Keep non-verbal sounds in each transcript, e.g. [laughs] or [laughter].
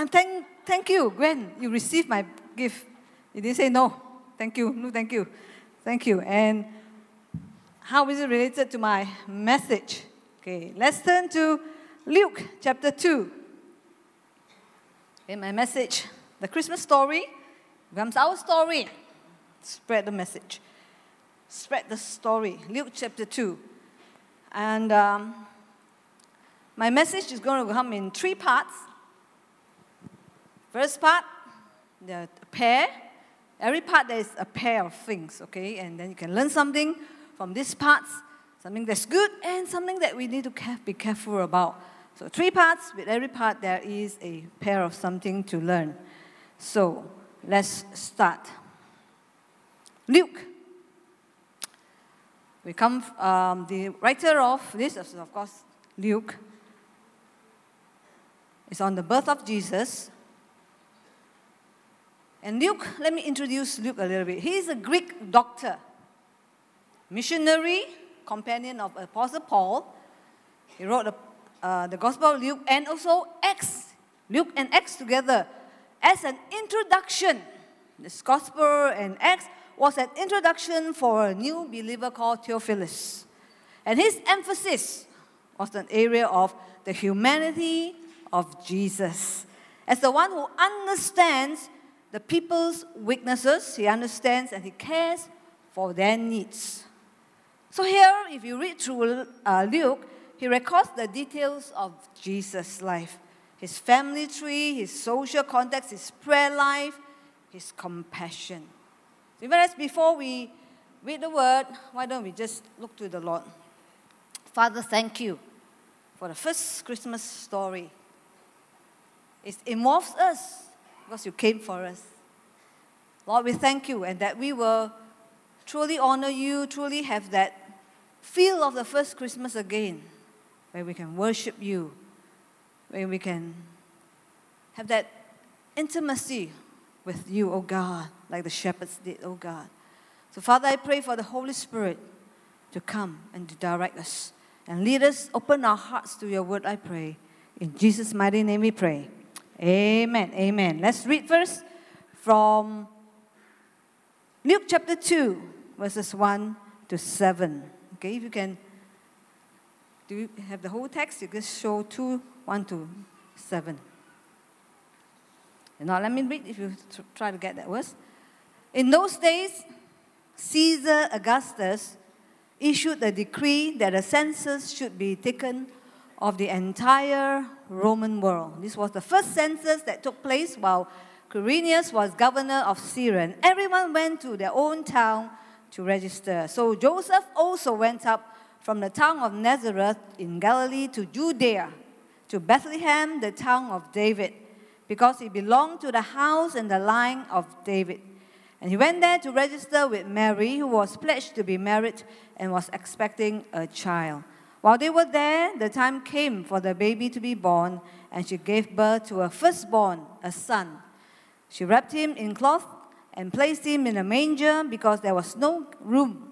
And thank, thank you, Gwen, you received my gift. You didn't say no. Thank you. No, thank you. Thank you. And how is it related to my message? Okay, let's turn to Luke chapter 2. In my message, the Christmas story becomes our story. Spread the message. Spread the story. Luke chapter 2. And um, my message is going to come in three parts. First part, the pair. Every part there is a pair of things, okay? And then you can learn something from these parts, something that's good and something that we need to be careful about. So three parts, with every part there is a pair of something to learn. So let's start. Luke. We come, um, the writer of this is, of course, Luke. It's on the birth of Jesus. And Luke, let me introduce Luke a little bit. He is a Greek doctor, missionary, companion of Apostle Paul. He wrote the, uh, the Gospel of Luke and also Acts, Luke and Acts together as an introduction. This Gospel and Acts was an introduction for a new believer called Theophilus. And his emphasis was an area of the humanity of Jesus. As the one who understands the people's weaknesses, he understands and he cares for their needs. So, here, if you read through uh, Luke, he records the details of Jesus' life his family tree, his social context, his prayer life, his compassion. So, even as before we read the word, why don't we just look to the Lord? Father, thank you for the first Christmas story. It involves us because you came for us. Lord, we thank you and that we will truly honor you, truly have that feel of the first Christmas again, where we can worship you, where we can have that intimacy with you, oh God, like the shepherds did, oh God. So, Father, I pray for the Holy Spirit to come and to direct us and lead us, open our hearts to your word, I pray. In Jesus' mighty name we pray. Amen. Amen. Let's read first from Luke chapter 2, verses 1 to 7. Okay, if you can, do you have the whole text? You just show 2, 1 to 7. And now let me read if you try to get that verse. In those days, Caesar Augustus issued a decree that a census should be taken of the entire Roman world. This was the first census that took place while Quirinius was governor of Syria. Everyone went to their own town to register. So Joseph also went up from the town of Nazareth in Galilee to Judea, to Bethlehem, the town of David, because he belonged to the house and the line of David. And he went there to register with Mary, who was pledged to be married and was expecting a child. While they were there, the time came for the baby to be born, and she gave birth to a firstborn, a son. She wrapped him in cloth and placed him in a manger because there was no room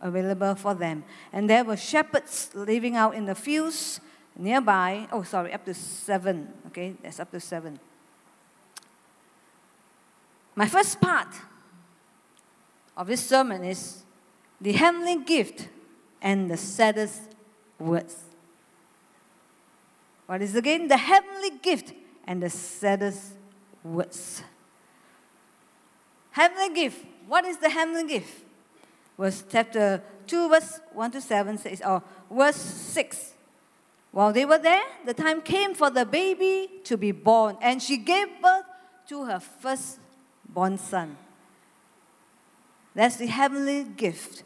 available for them. And there were shepherds living out in the fields nearby. Oh, sorry, up to seven. Okay, that's up to seven. My first part of this sermon is the heavenly gift and the saddest words. What is again the heavenly gift and the saddest words? Heavenly gift. What is the heavenly gift? Verse chapter 2, verse 1 to 7 says, or verse 6. While they were there, the time came for the baby to be born, and she gave birth to her firstborn son. That's the heavenly gift.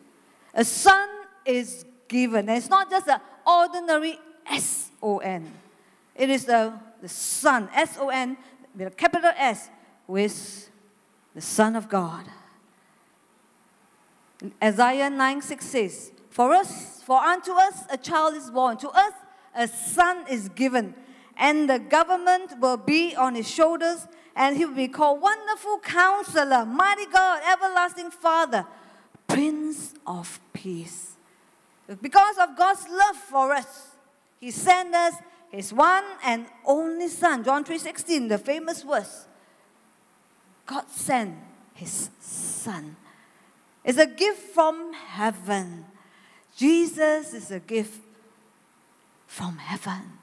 A son is given. And it's not just an ordinary S O N, it is the, the Son, S O N, with a capital S, with the Son of God. Isaiah 9 6 says, For us, for unto us a child is born, to us a son is given, and the government will be on his shoulders, and he will be called Wonderful Counselor, Mighty God, Everlasting Father, Prince of Peace. Because of God's love for us, He sent us his one and only Son. John 3:16, the famous verse. God sent his Son. It's a gift from heaven. Jesus is a gift from heaven.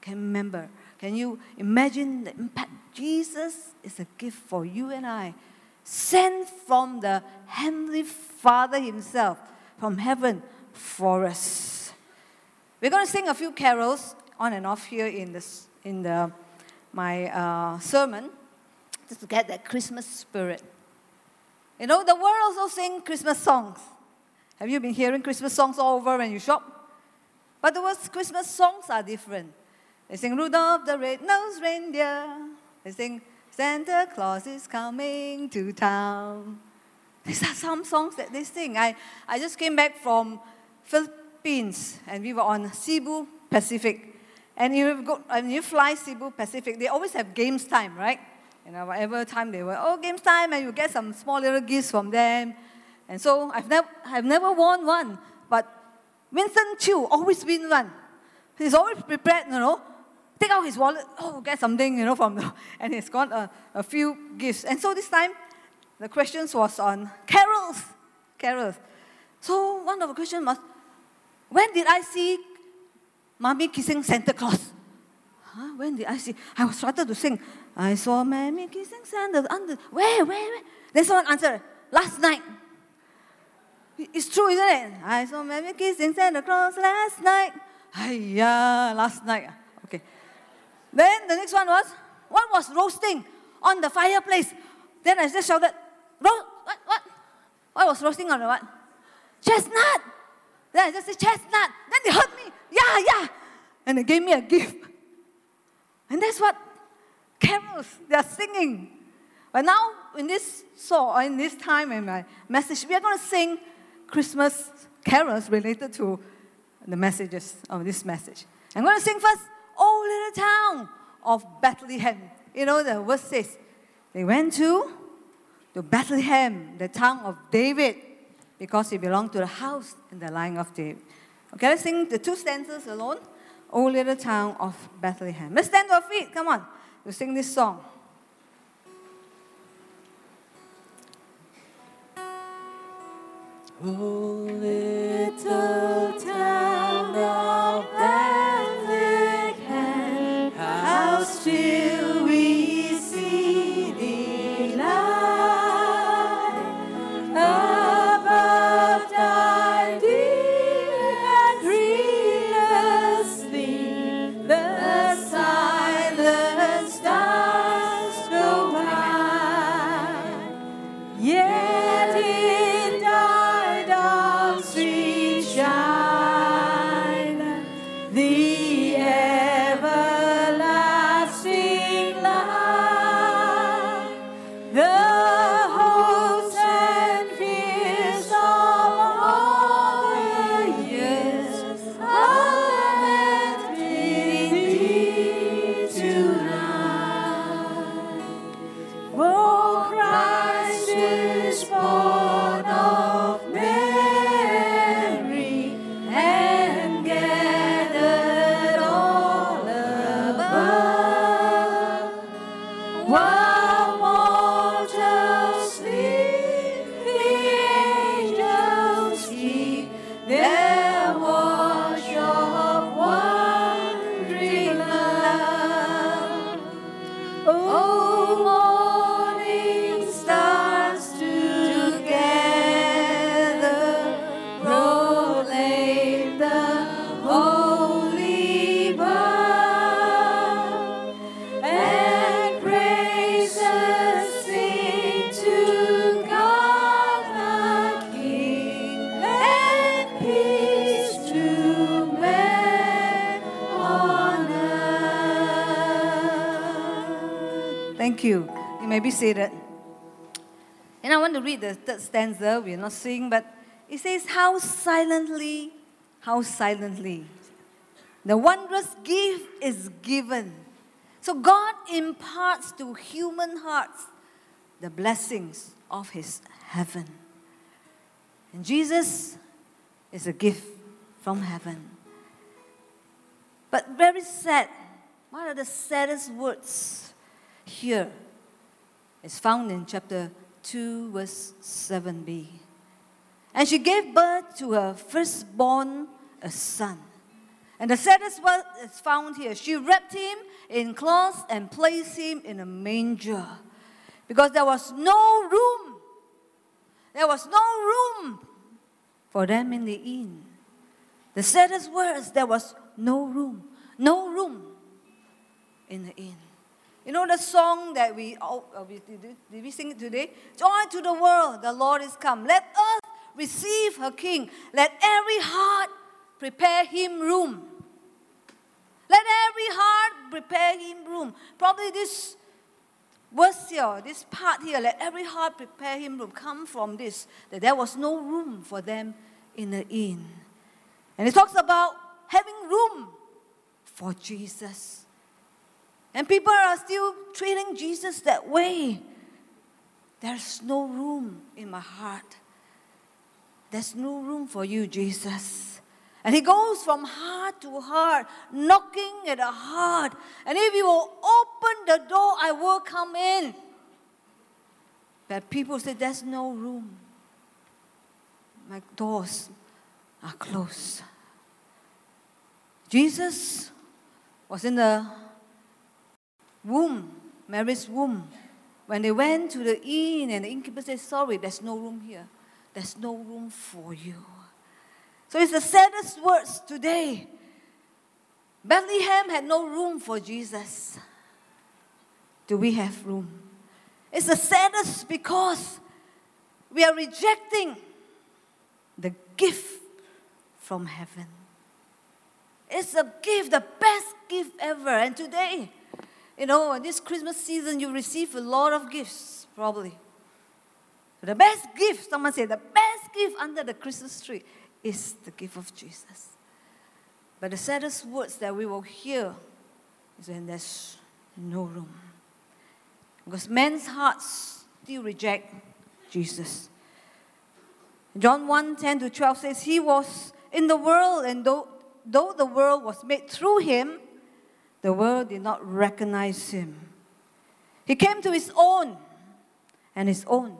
Can you remember? Can you imagine the impact? Jesus is a gift for you and I, sent from the Heavenly Father Himself, from heaven for us. We're going to sing a few carols on and off here in, this, in the, my uh, sermon just to get that Christmas spirit. You know, the world also sing Christmas songs. Have you been hearing Christmas songs all over when you shop? But the words Christmas songs are different. They sing Rudolph the Red-Nosed Reindeer. They sing Santa Claus is coming to town. These are some songs that they sing. I, I just came back from Philippines and we were on Cebu Pacific. And you go, when you fly Cebu Pacific, they always have games time, right? You know, whatever time they were, oh, games time, and you get some small little gifts from them. And so I've never, I've never won one, but Winston Chu always win one. He's always prepared, you know, take out his wallet, oh, get something, you know, from the, [laughs] and he's got a, a few gifts. And so this time, the questions was on carols, carols. So one of the questions was, when did I see mommy kissing Santa Claus? Huh? When did I see? I was started to sing. I saw mommy kissing Santa under. Where, where, where? Then someone answered, last night. It's true, isn't it? I saw mommy kissing Santa Claus last night. yeah, last night. Okay. Then the next one was, what was roasting on the fireplace? Then I just shouted, Ro- what, what? What was roasting on the what? Chestnut. Then I just said, chestnut. Then they heard me, yeah, yeah. And they gave me a gift. And that's what carols, they are singing. But now, in this song, or in this time in my message, we are going to sing Christmas carols related to the messages of this message. I'm going to sing first, Oh Little Town of Bethlehem. You know, the verse says, they went to, to Bethlehem, the town of David, because it belonged to the house in the line of David. Okay, let's sing the two stanzas alone. O little town of Bethlehem. Let's stand to our feet. Come on. We'll sing this song. Oh, little town of Bethlehem, how may be seated. And I want to read the third stanza. We're not singing, but it says, How silently, how silently the wondrous gift is given. So God imparts to human hearts the blessings of his heaven. And Jesus is a gift from heaven. But very sad. One of the saddest words here is found in chapter 2, verse 7b. And she gave birth to her firstborn, a son. And the saddest word is found here. She wrapped him in cloths and placed him in a manger because there was no room. There was no room for them in the inn. The saddest words, there was no room. No room in the inn. You know the song that we, all, uh, we did, did we sing it today? Joy to the world, the Lord is come. Let earth receive her King. Let every heart prepare him room. Let every heart prepare him room. Probably this verse here, this part here, let every heart prepare him room, come from this, that there was no room for them in the inn. And it talks about having room for Jesus. And people are still treating Jesus that way. There's no room in my heart. There's no room for you, Jesus. And he goes from heart to heart, knocking at the heart. And if you will open the door, I will come in. But people say, There's no room. My doors are closed. Jesus was in the womb, Mary's womb. When they went to the inn, and the innkeeper said, Sorry, there's no room here. There's no room for you. So it's the saddest words today. Bethlehem had no room for Jesus. Do we have room? It's the saddest because we are rejecting the gift from heaven. It's a gift, the best gift ever. And today, you know, this Christmas season, you receive a lot of gifts, probably. The best gift, someone said, the best gift under the Christmas tree is the gift of Jesus. But the saddest words that we will hear is when there's no room. Because men's hearts still reject Jesus. John 1 10 to 12 says, He was in the world, and though, though the world was made through him, the world did not recognize him. He came to his own, and his own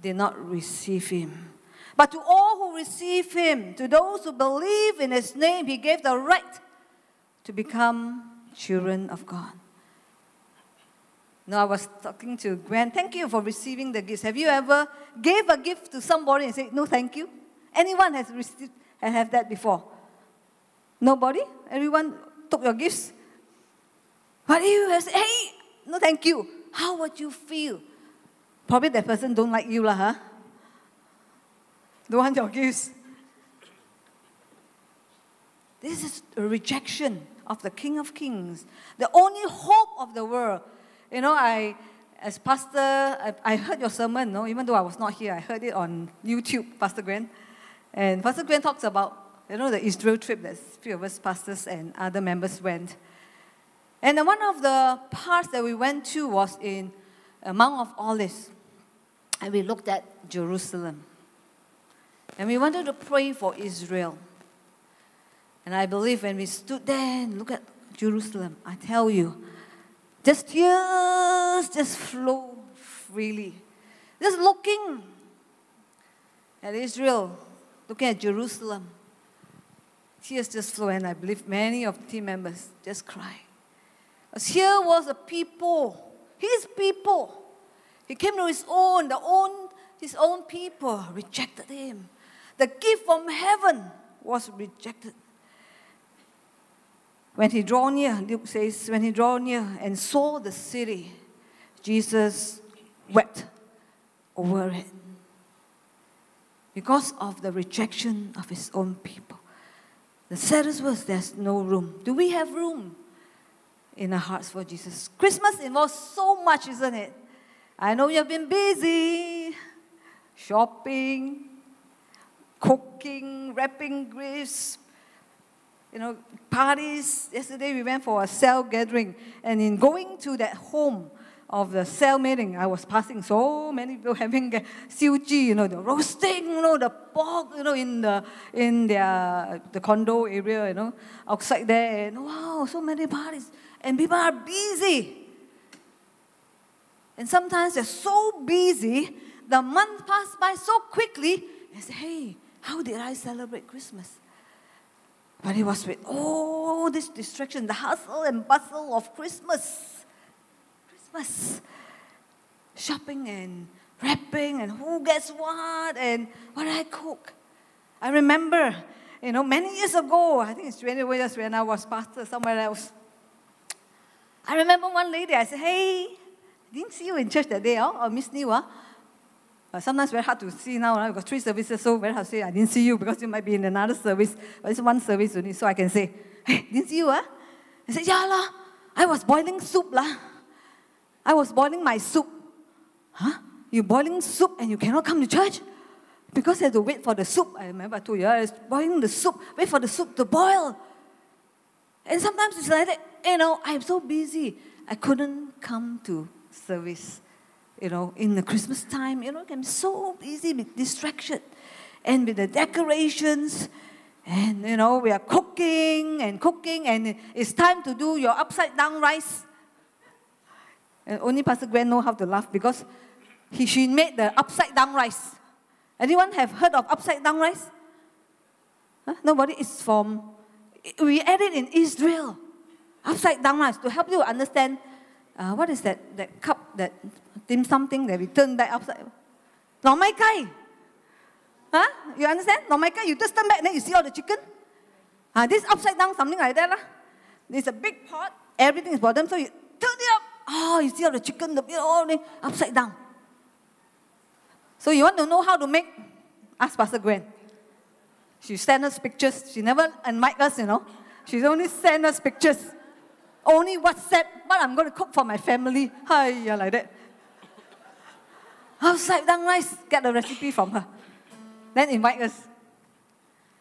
did not receive him. But to all who receive him, to those who believe in his name, he gave the right to become children of God. Now I was talking to Gwen. Thank you for receiving the gifts. Have you ever gave a gift to somebody and said no, thank you? Anyone has received and have that before? Nobody? Everyone took your gifts. But if you say, hey, no, thank you. How would you feel? Probably that person don't like you, lah, huh? Don't want your gifts. This is a rejection of the King of Kings, the only hope of the world. You know, I, as pastor, I, I heard your sermon, no? even though I was not here, I heard it on YouTube, Pastor Gwen. And Pastor Gwen talks about, you know, the Israel trip that a few of us pastors and other members went. And one of the parts that we went to was in uh, Mount of Olives. And we looked at Jerusalem. And we wanted to pray for Israel. And I believe when we stood there and looked at Jerusalem, I tell you, just tears just flow freely. Just looking at Israel, looking at Jerusalem, tears just flow, and I believe many of the team members just cry. Here was a people, his people. He came to his own, the own, his own people rejected him. The gift from heaven was rejected. When he drew near, Luke says, when he drew near and saw the city, Jesus wept over it because of the rejection of his own people. The saddest was there's no room. Do we have room in our hearts for Jesus? Christmas involves so much, isn't it? I know you've been busy shopping, cooking, wrapping gifts, you know, parties. Yesterday we went for a cell gathering, and in going to that home of the cell meeting, I was passing so many people [laughs] having siuji, you know, the roasting, you know, the pork, you know, in the in their the condo area, you know, outside there, and wow, so many parties, and people are busy. And sometimes they're so busy, the month passed by so quickly, and say, hey, how did I celebrate Christmas? But it was with all this distraction, the hustle and bustle of Christmas. Christmas. Shopping and wrapping and who gets what and what I cook. I remember, you know, many years ago, I think it's 20 years when I was pastor somewhere else. I remember one lady, I said, hey, didn't see you in church that day, oh, or Miss New, huh? Uh, sometimes very hard to see now. Right? We've got three services, so very hard to say I didn't see you because you might be in another service. But it's one service only, so I can say, hey, didn't see you, huh? I said, yeah lah. I was boiling soup lah. I was boiling my soup. Huh? You're boiling soup and you cannot come to church? Because I had to wait for the soup. I remember you, I was boiling the soup, wait for the soup to boil. And sometimes it's like that, you know, I'm so busy. I couldn't come to service you know, in the Christmas time, you know, I'm so busy with distraction and with the decorations. And, you know, we are cooking and cooking, and it's time to do your upside down rice. And only Pastor Gwen know how to laugh because he, she made the upside down rice. Anyone have heard of upside down rice? Huh? Nobody is from, we add it in Israel. Upside down rice to help you understand uh, what is that, that cup, that dim something that we turn back upside. Nor mai kai. Huh? You understand? Nor mai kai, you just turn back, then you see all the chicken. Uh, this upside down, something like that. Lah. There's a big pot, everything is bottom, so you turn it up. Oh, you see all the chicken, the all the upside down. So you want to know how to make? Ask Pastor Gwen. She sent us pictures. She never invite us, you know. She's only sent us pictures. Only WhatsApp what I'm going to cook for my family. Hi, yeah, like that. Upside down rice, get the recipe from her. Then invite us.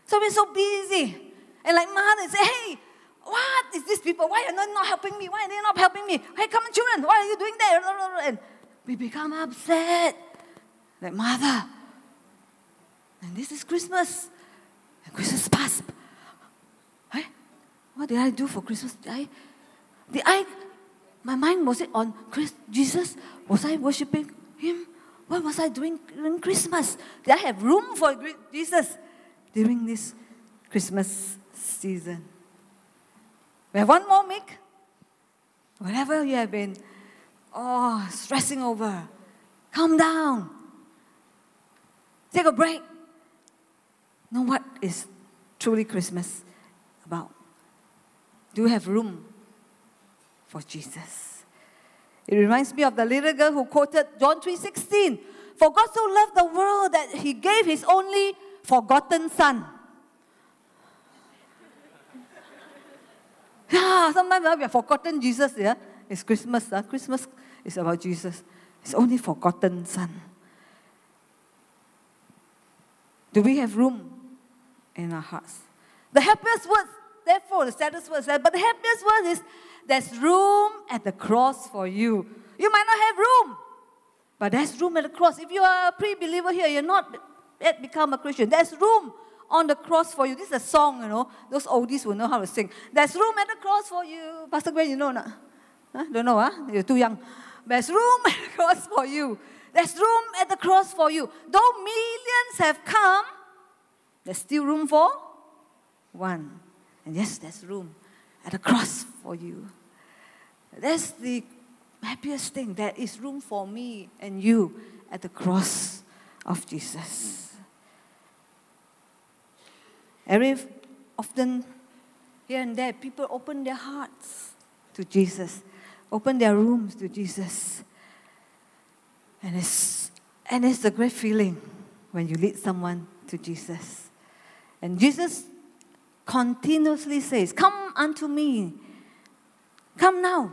So we're so busy. And like mother say, hey, what is these people? Why are they not helping me? Why are they not helping me? Hey, come on, children, what are you doing there? And we become upset. Like, mother, and this is Christmas. And Christmas past. Hey, what did I do for Christmas? Did I, did I, my mind was it on Christ, Jesus? Was I worshiping Him? What was I doing during Christmas? Did I have room for Jesus during this Christmas season? We have one more week. Whatever you have been oh, stressing over, calm down. Take a break. Know what is truly Christmas about? Do you have room for Jesus? It reminds me of the little girl who quoted John 3:16. For God so loved the world that he gave his only forgotten son. [laughs] Yeah, sometimes we have forgotten Jesus. Yeah, it's Christmas. Uh. Christmas is about Jesus. It's only forgotten son. Do we have room in our hearts? The happiest words, therefore, the saddest words, but the happiest word is there's room at the cross for you. You might not have room, but there's room at the cross. If you are a pre believer here, you're not yet become a Christian, there's room on the cross for you. This is a song, you know. Those oldies will know how to sing. There's room at the cross for you. Pastor Gwen, you know not? Huh? Don't know, huh? You're too young. There's room [laughs] at the cross for you. There's room at the cross for you. Though millions have come, there's still room for one. And yes, there's room at the cross for you. That's the happiest thing. There is room for me and you at the cross of Jesus. Every often, here and there, people open their hearts to Jesus, open their rooms to Jesus. And it's, and it's a great feeling when you lead someone to Jesus. And Jesus continuously says, Come unto me. Come now.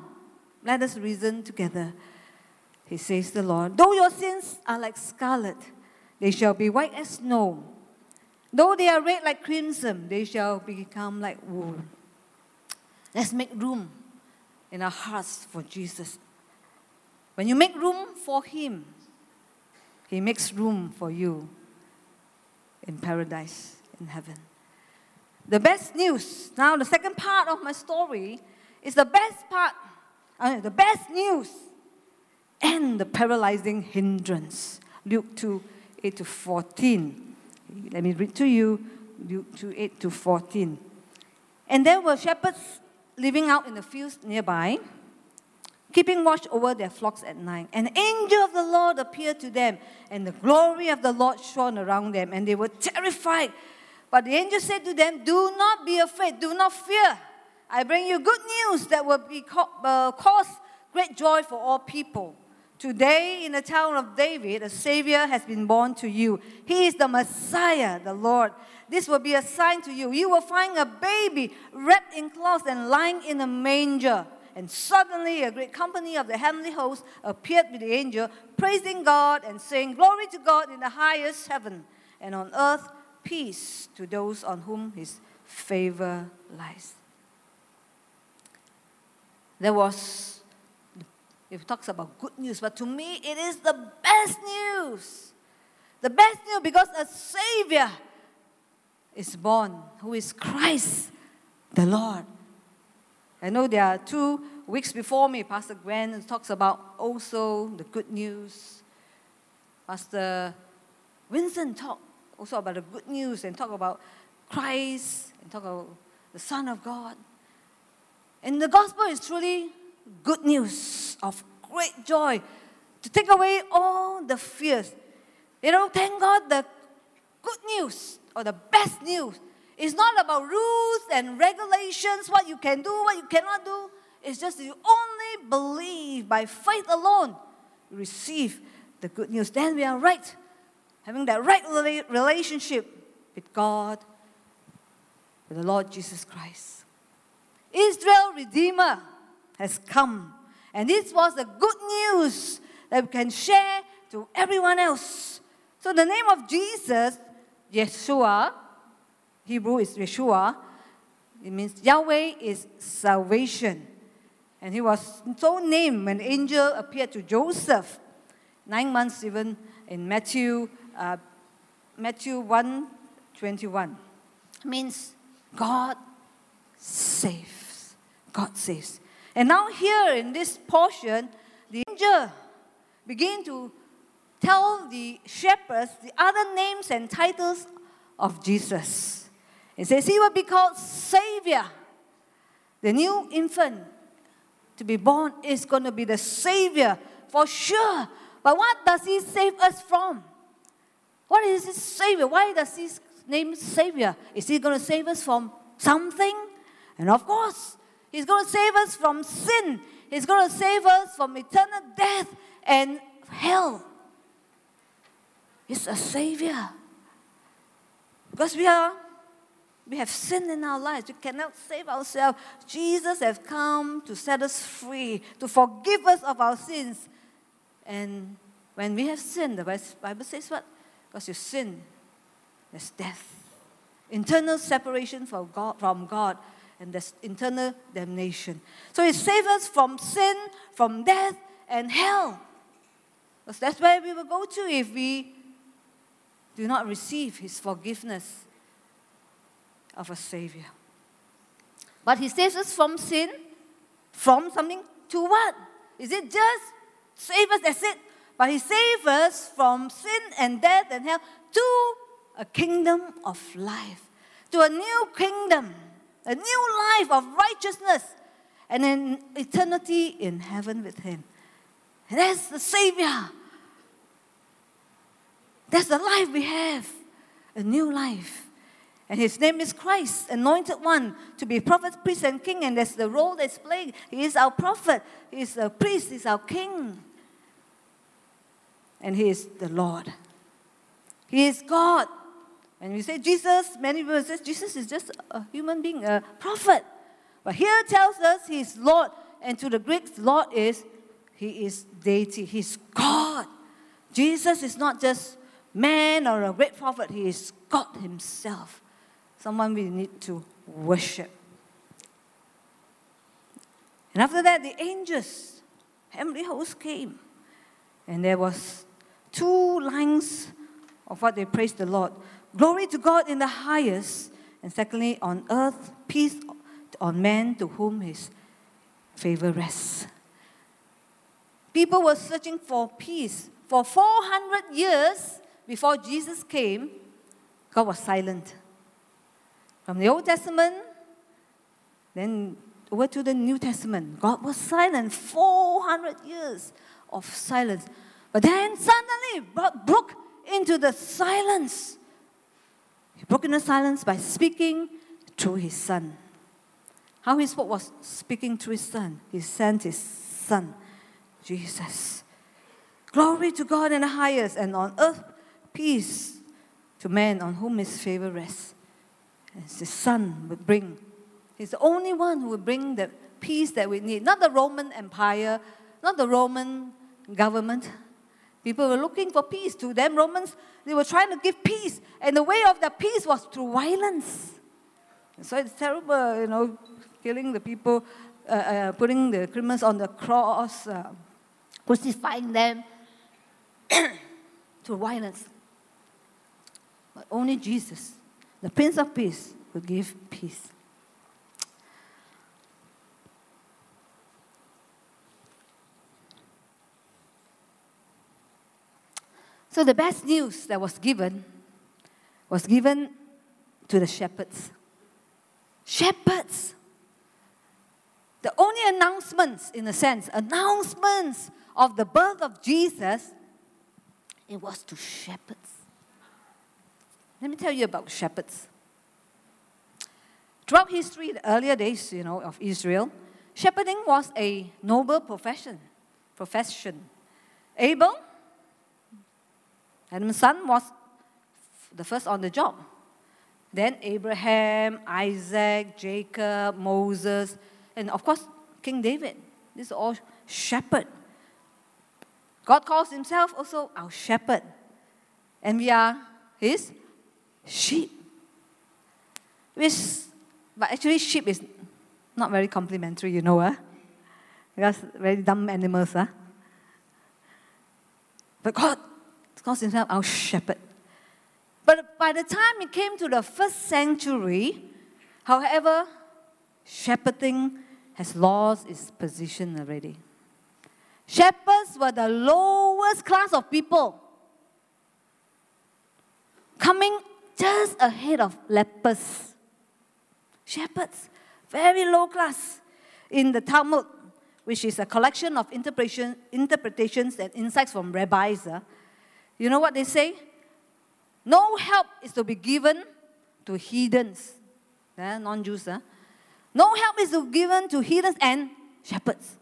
Let us reason together. He says, The Lord, though your sins are like scarlet, they shall be white as snow. Though they are red like crimson, they shall become like wool. Let's make room in our hearts for Jesus. When you make room for Him, He makes room for you in paradise, in heaven. The best news, now the second part of my story, is the best part, uh, the best news and the paralyzing hindrance. Luke 2 8 to 14. Let me read to you Luke 2 8 to 14. And there were shepherds living out in the fields nearby, keeping watch over their flocks at night. And an angel of the Lord appeared to them, and the glory of the Lord shone around them, and they were terrified. But the angel said to them, Do not be afraid, do not fear. I bring you good news that will be uh, cause great joy for all people. Today, in the town of David, a Savior has been born to you. He is the Messiah, the Lord. This will be a sign to you. You will find a baby wrapped in cloths and lying in a manger. And suddenly, a great company of the heavenly host appeared with the angel, praising God and saying, Glory to God in the highest heaven, and on earth, peace to those on whom his favor lies. There was, it talks about good news, but to me, it is the best news. The best news because a Savior is born, who is Christ the Lord. I know there are two weeks before me, Pastor Gwen talks about also the good news. Pastor Vincent talked also about the good news and talk about Christ and talk about the Son of God. And the gospel is truly good news of great joy to take away all the fears. You know, thank God the good news or the best news is not about rules and regulations, what you can do, what you cannot do. It's just you only believe by faith alone, receive the good news. Then we are right having that right relationship with God, with the Lord Jesus Christ. Israel Redeemer has come. And this was the good news that we can share to everyone else. So the name of Jesus, Yeshua, Hebrew is Yeshua, it means Yahweh is salvation. And he was so named when angel appeared to Joseph, nine months even in Matthew uh, Matthew 1 21 means God saves. God saves. And now, here in this portion, the angel begin to tell the shepherds the other names and titles of Jesus. It says he will be called Savior. The new infant to be born is going to be the Savior for sure. But what does he save us from? What is his Savior? Why does his name Savior? Is he going to save us from something? And of course, he's going to save us from sin. He's going to save us from eternal death and hell. He's a Savior. Because we are we have sin in our lives. We cannot save ourselves. Jesus has come to set us free, to forgive us of our sins. And when we have sinned, the Bible says what? Because you sin, there's death. Internal separation from God, from God, and there's internal damnation. So it saves us from sin, from death, and hell. Because that's where we will go to if we do not receive His forgiveness of a Savior. But He saves us from sin, from something to what? Is it just save us, that's it? But he saved us from sin and death and hell to a kingdom of life, to a new kingdom, a new life of righteousness, and an eternity in heaven with him. And that's the Savior. That's the life we have, a new life. And his name is Christ, anointed one, to be prophet, priest, and king. And that's the role that's playing. He is our prophet, he is a priest, he is our king and He is the Lord. He is God. And we say Jesus, many people say Jesus is just a human being, a prophet. But here tells us He is Lord. And to the Greeks, Lord is He is deity. He's God. Jesus is not just man or a great prophet, He is God Himself. Someone we need to worship. And after that, the angels heavenly host came. And there was two lines of what they praise the Lord. Glory to God in the highest, and secondly, on earth, peace on men to whom his favor rests. People were searching for peace. For 400 years before Jesus came, God was silent. From the Old Testament, then over to the New Testament, God was silent. 400 years of silence. But then suddenly broke into the silence. He broke into silence by speaking through his son. How he spoke was speaking through his son. He sent his son, Jesus. Glory to God in the highest, and on earth peace to man on whom his favor rests. As the Son would bring. He's the only one who will bring the peace that we need. Not the Roman Empire, not the Roman government. People were looking for peace. To them, Romans, they were trying to give peace. And the way of the peace was through violence. So it's terrible, you know, killing the people, uh, uh, putting the criminals on the cross, uh, crucifying them [coughs] through violence. But only Jesus, the Prince of Peace, will give peace. So the best news that was given was given to the shepherds. Shepherds. The only announcements, in a sense, announcements of the birth of Jesus, it was to shepherds. Let me tell you about shepherds. Throughout history, the earlier days, you know, of Israel, shepherding was a noble profession. Profession. Abel, Adam's son, was the first on the job. Then Abraham, Isaac, Jacob, Moses, and of course, King David. These are all shepherd. God calls himself also our shepherd. And we are his sheep. Which, but actually, sheep is not very complimentary, you know, huh? because very dumb animals. Huh? But God calls himself our shepherd. But by the time it came to the first century, however, shepherding has lost its position already. Shepherds were the lowest class of people, coming just ahead of lepers. Shepherds, very low class. In the Talmud, which is a collection of interpretation, interpretations and insights from rabbis, uh, you know what they say? No help is to be given to heathens, uh, non Jews. Uh. No help is to be given to heathens and shepherds.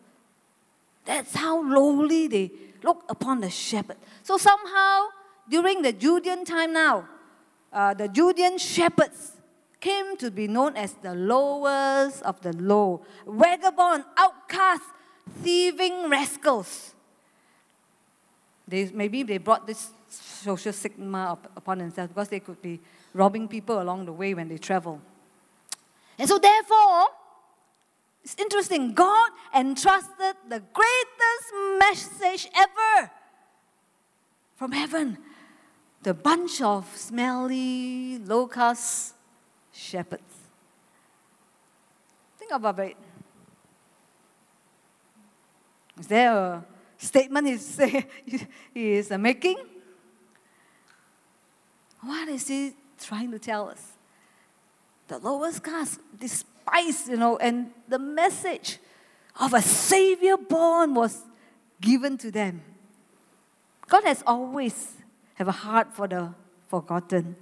That's how lowly they look upon the shepherd. So somehow, during the Judean time now, uh, the Judean shepherds came to be known as the lowest of the low, vagabond, outcast, thieving rascals. They, maybe they brought this social stigma up, upon themselves because they could be robbing people along the way when they travel. And so, therefore, it's interesting. God entrusted the greatest message ever from heaven. The bunch of smelly, low caste shepherds. Think about it. Is there a statement he's, he is [laughs] making? What is he trying to tell us? The lowest caste despised, you know, and the message of a Savior born was given to them. God has always have a heart for the forgotten,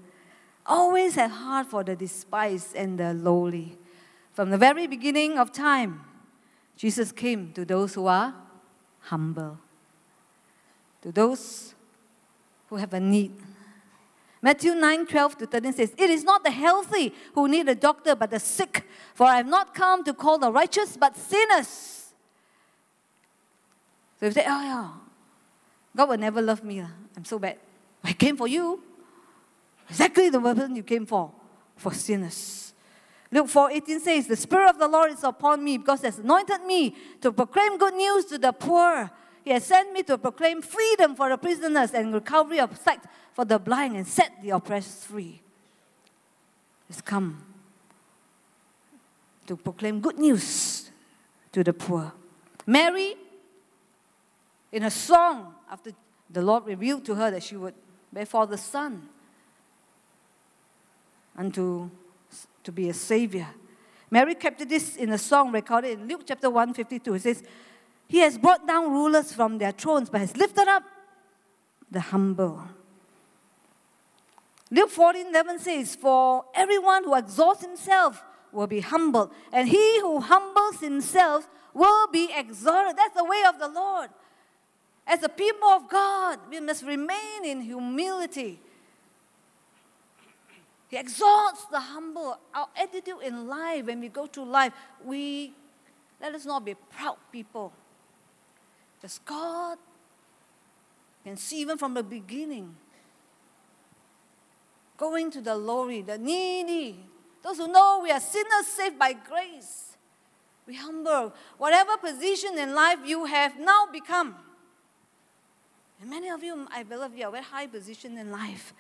always a heart for the despised and the lowly. From the very beginning of time, Jesus came to those who are humble, to those who have a need. Matthew 9 12 to 13 says, It is not the healthy who need a doctor, but the sick. For I have not come to call the righteous, but sinners. So if they, oh yeah, God will never love me. Ah. I'm so bad. I came for you. Exactly the person you came for, for sinners. Luke 4:18 says, "The Spirit of the Lord is upon me because He has anointed me to proclaim good news to the poor. He has sent me to proclaim freedom for the prisoners and recovery of sight for the blind and set the oppressed free." He's come to proclaim good news to the poor. Mary, in a song, after the Lord revealed to her that she would bear forth the Son and to, be a Savior. Mary kept this in a song recorded in Luke chapter 152. It says, He has brought down rulers from their thrones, but has lifted up the humble. Luke 14 11 says, For everyone who exalts himself will be humbled, and he who humbles himself will be exalted. That's the way of the Lord. As a people of God, we must remain in humility. He exalts the humble. Our attitude in life, when we go through life, we let us not be proud people. Because God can see even from the beginning. Going to the lowly, the needy, those who know we are sinners saved by grace. We humble. Whatever position in life you have now become. And many of you, I believe, you are very high position in life.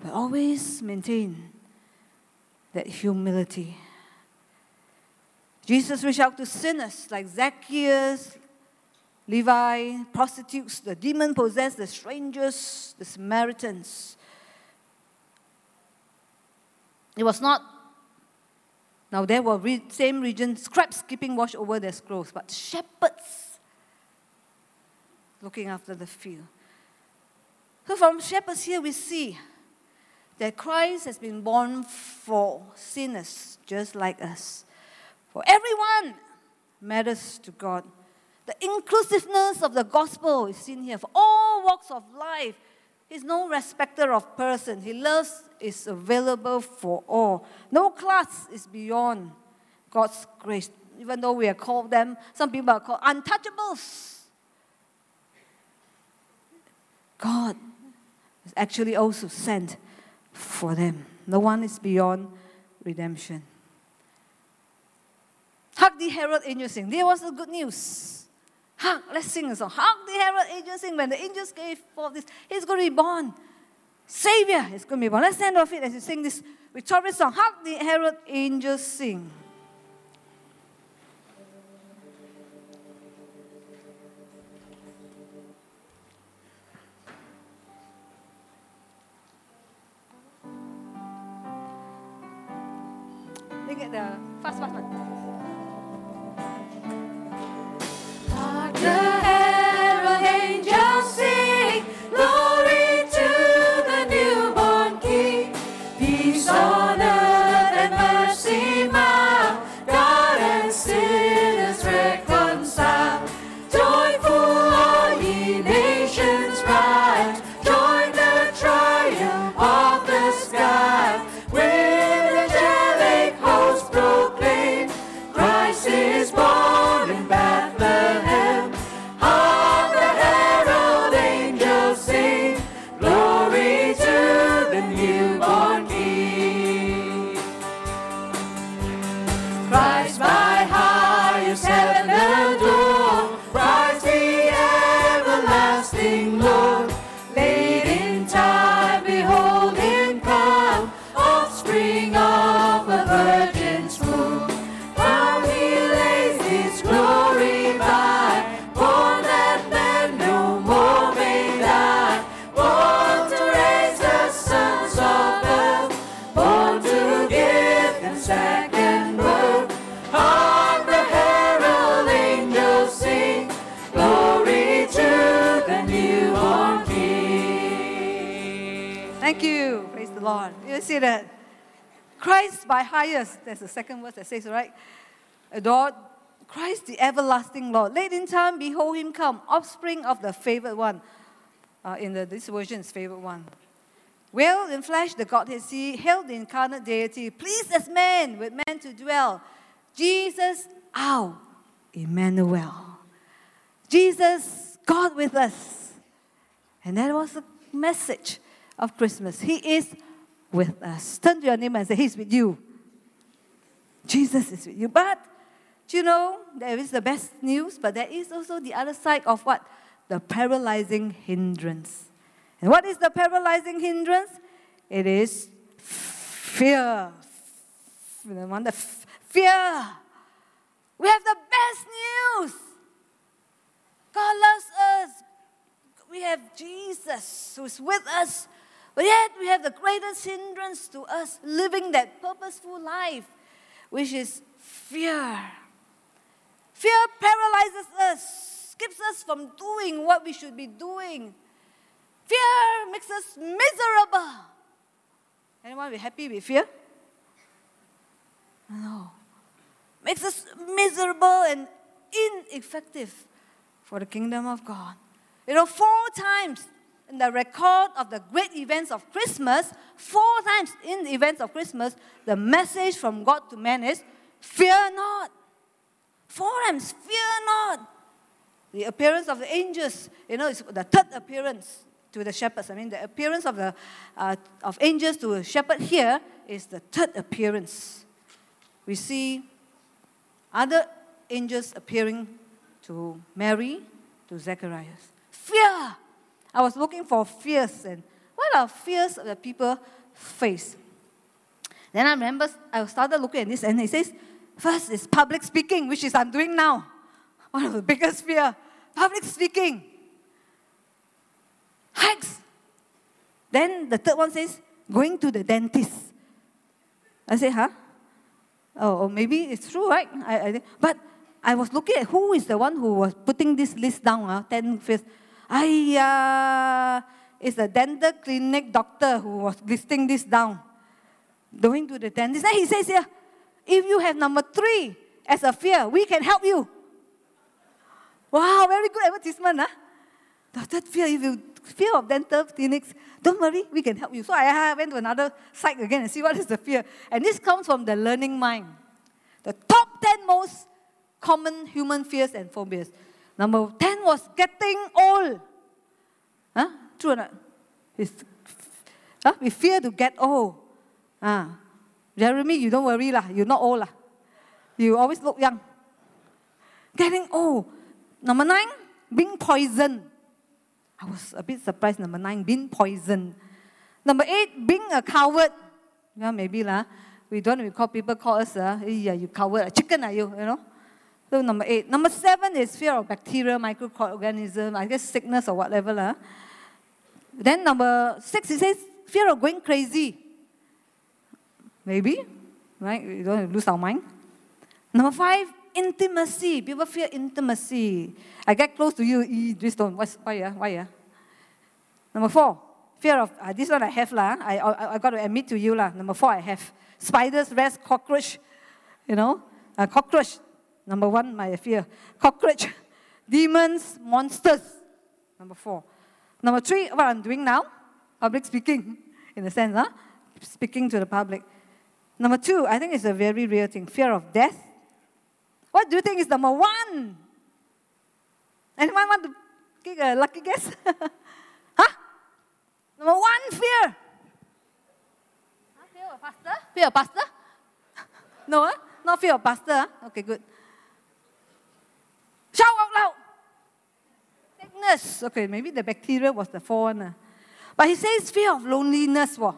But always maintain that humility. Jesus reached out to sinners like Zacchaeus, Levi, prostitutes, the demon possessed, the strangers, the Samaritans. It was not, now there were re- same region, scribes keeping watch over their scrolls, but shepherds looking after the field. So from shepherds here we see that Christ has been born for sinners just like us. For everyone matters to God. The inclusiveness of the gospel is seen here for all walks of life. He's no respecter of person. He loves is available for all. No class is beyond God's grace. Even though we are called them, some people are called untouchables. God is actually also sent for them. No one is beyond redemption. Hark the herald angels sing. There was the good news. Hark, let's sing a song. Hark the herald angels sing. When the angels gave forth this, he's going to be born. Savior is going to be born. Let's stand our feet as we sing this victorious song. Hark the herald angels sing. At the fast, fast, fast. Highest. That's the second verse that says, right? Adored Christ the everlasting Lord. Late in time, behold him come, offspring of the favored one. Uh, in the, this version is favored one. Well, in flesh, the Godhead see, hailed the incarnate deity, pleased as man, with man to dwell. Jesus, our Emmanuel. Jesus, God with us. And that was the message of Christmas. He is with us. Turn to your neighbor and say, He's with you. Jesus is with you. But, do you know, there is the best news, but there is also the other side of what? The paralyzing hindrance. And what is the paralyzing hindrance? It is fear. The one that fear. We have the best news. God loves us. We have Jesus who's with us. But yet we have the greatest hindrance to us living that purposeful life, which is fear. Fear paralyzes us, keeps us from doing what we should be doing. Fear makes us miserable. Anyone be happy with fear? No. Makes us miserable and ineffective for the kingdom of God. You know, four times the record of the great events of Christmas, four times in the events of Christmas, the message from God to man is fear not. Four times, fear not. The appearance of the angels, you know, it's the third appearance to the shepherds. I mean, the appearance of, the, uh, of angels to a shepherd here is the third appearance. We see other angels appearing to Mary, to Zacharias. Fear. I was looking for fears and what are fears that people face? Then I remember I started looking at this and it says, first is public speaking, which is I'm doing now. One of the biggest fear. Public speaking hikes. Then the third one says, going to the dentist. I say, huh? Oh, maybe it's true, right? I, I, but I was looking at who is the one who was putting this list down, uh, 10 first. Uh, it's a dental clinic doctor who was listing this down. Going to the dentist. Then he says here, if you have number three as a fear, we can help you. Wow, very good advertisement, huh? The fear, if you fear of dental clinics, don't worry, we can help you. So I went to another site again and see what is the fear. And this comes from the learning mind. The top 10 most common human fears and phobias. Number 10 was getting old. Huh? True or not? It's, huh? We fear to get old. Ah. Jeremy, you don't worry lah. You're not old lah. You always look young. Getting old. Number nine, being poisoned. I was a bit surprised. Number nine, being poisoned. Number eight, being a coward. Yeah, maybe lah. We don't we call people call us uh, yeah, you coward, a chicken are you, you know? So number eight. Number seven is fear of bacteria, microorganism, I guess sickness or whatever lah. Then number six, it says fear of going crazy. Maybe, right? We don't lose our mind. Number five, intimacy. People fear intimacy. I get close to you, e, this don't. Why, yeah? Why, yeah? Number four, fear of, uh, this one I have, lah. I, I, I got to admit to you, lah. Number four, I have spiders, rats, cockroach, you know, uh, cockroach. Number one, my fear. Cockroach, demons, monsters. Number four. Number three, what I'm doing now, public speaking, in a sense, huh? speaking to the public. Number two, I think it's a very real thing fear of death what do you think is number one? Anyone want to give a lucky guess? [laughs] huh? Number one, fear. Huh? Fear of pastor? Fear of pastor? no, huh? not fear of pastor. Huh? Okay, good. Shout out loud. Sickness. Okay, maybe the bacteria was the four one. Ah. But he says fear of loneliness. Well.